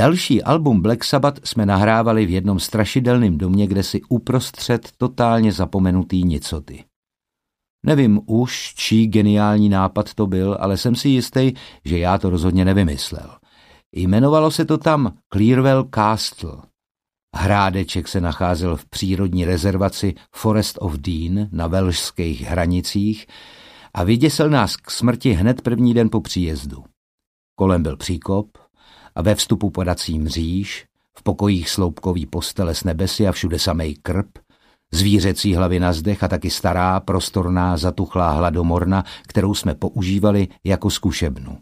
Další album Black Sabbath jsme nahrávali v jednom strašidelném domě, kde si uprostřed totálně zapomenutý nicoty. Nevím už, čí geniální nápad to byl, ale jsem si jistý, že já to rozhodně nevymyslel. Jmenovalo se to tam Clearwell Castle. Hrádeček se nacházel v přírodní rezervaci Forest of Dean na velšských hranicích a vyděsil nás k smrti hned první den po příjezdu. Kolem byl příkop a ve vstupu podací mříž, v pokojích sloupkový postele s nebesy a všude samej krb, zvířecí hlavy na zdech a taky stará, prostorná, zatuchlá hladomorna, kterou jsme používali jako zkušebnu.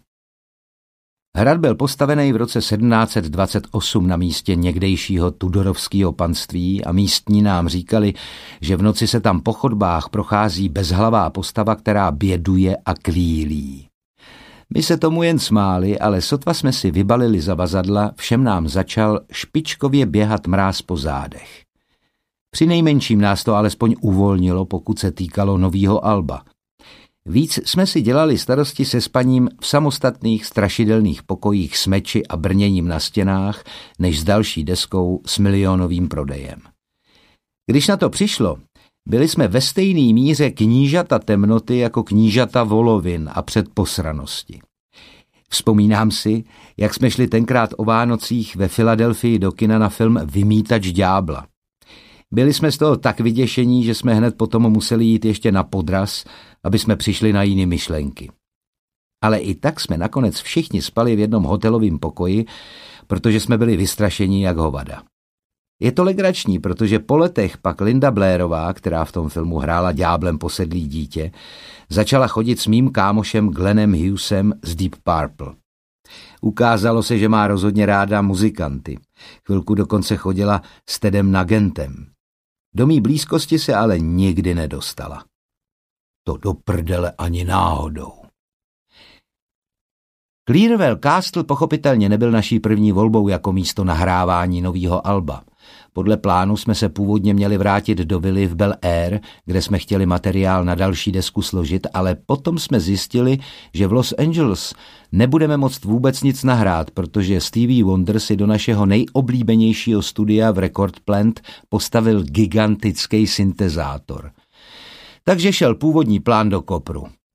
Hrad byl postavený v roce 1728 na místě někdejšího Tudorovského panství a místní nám říkali, že v noci se tam po chodbách prochází bezhlavá postava, která běduje a klílí. My se tomu jen smáli, ale sotva jsme si vybalili zavazadla, všem nám začal špičkově běhat mráz po zádech. Při nejmenším nás to alespoň uvolnilo, pokud se týkalo novýho alba. Víc jsme si dělali starosti se spaním v samostatných strašidelných pokojích s meči a brněním na stěnách, než s další deskou s milionovým prodejem. Když na to přišlo, byli jsme ve stejný míře knížata temnoty jako knížata volovin a předposranosti. Vzpomínám si, jak jsme šli tenkrát o Vánocích ve Filadelfii do kina na film Vymítač ďábla. Byli jsme z toho tak vyděšení, že jsme hned potom museli jít ještě na podraz, aby jsme přišli na jiné myšlenky. Ale i tak jsme nakonec všichni spali v jednom hotelovém pokoji, protože jsme byli vystrašení jak hovada. Je to legrační, protože po letech pak Linda Blairová, která v tom filmu hrála ďáblem posedlý dítě, začala chodit s mým kámošem Glennem Hughesem z Deep Purple. Ukázalo se, že má rozhodně ráda muzikanty. Chvilku dokonce chodila s Tedem Nagentem. Do mý blízkosti se ale nikdy nedostala. To do prdele ani náhodou. Clearwell Castle pochopitelně nebyl naší první volbou jako místo nahrávání nového alba. Podle plánu jsme se původně měli vrátit do vily v Bel Air, kde jsme chtěli materiál na další desku složit, ale potom jsme zjistili, že v Los Angeles nebudeme moct vůbec nic nahrát, protože Stevie Wonder si do našeho nejoblíbenějšího studia v Record Plant postavil gigantický syntezátor. Takže šel původní plán do kopru.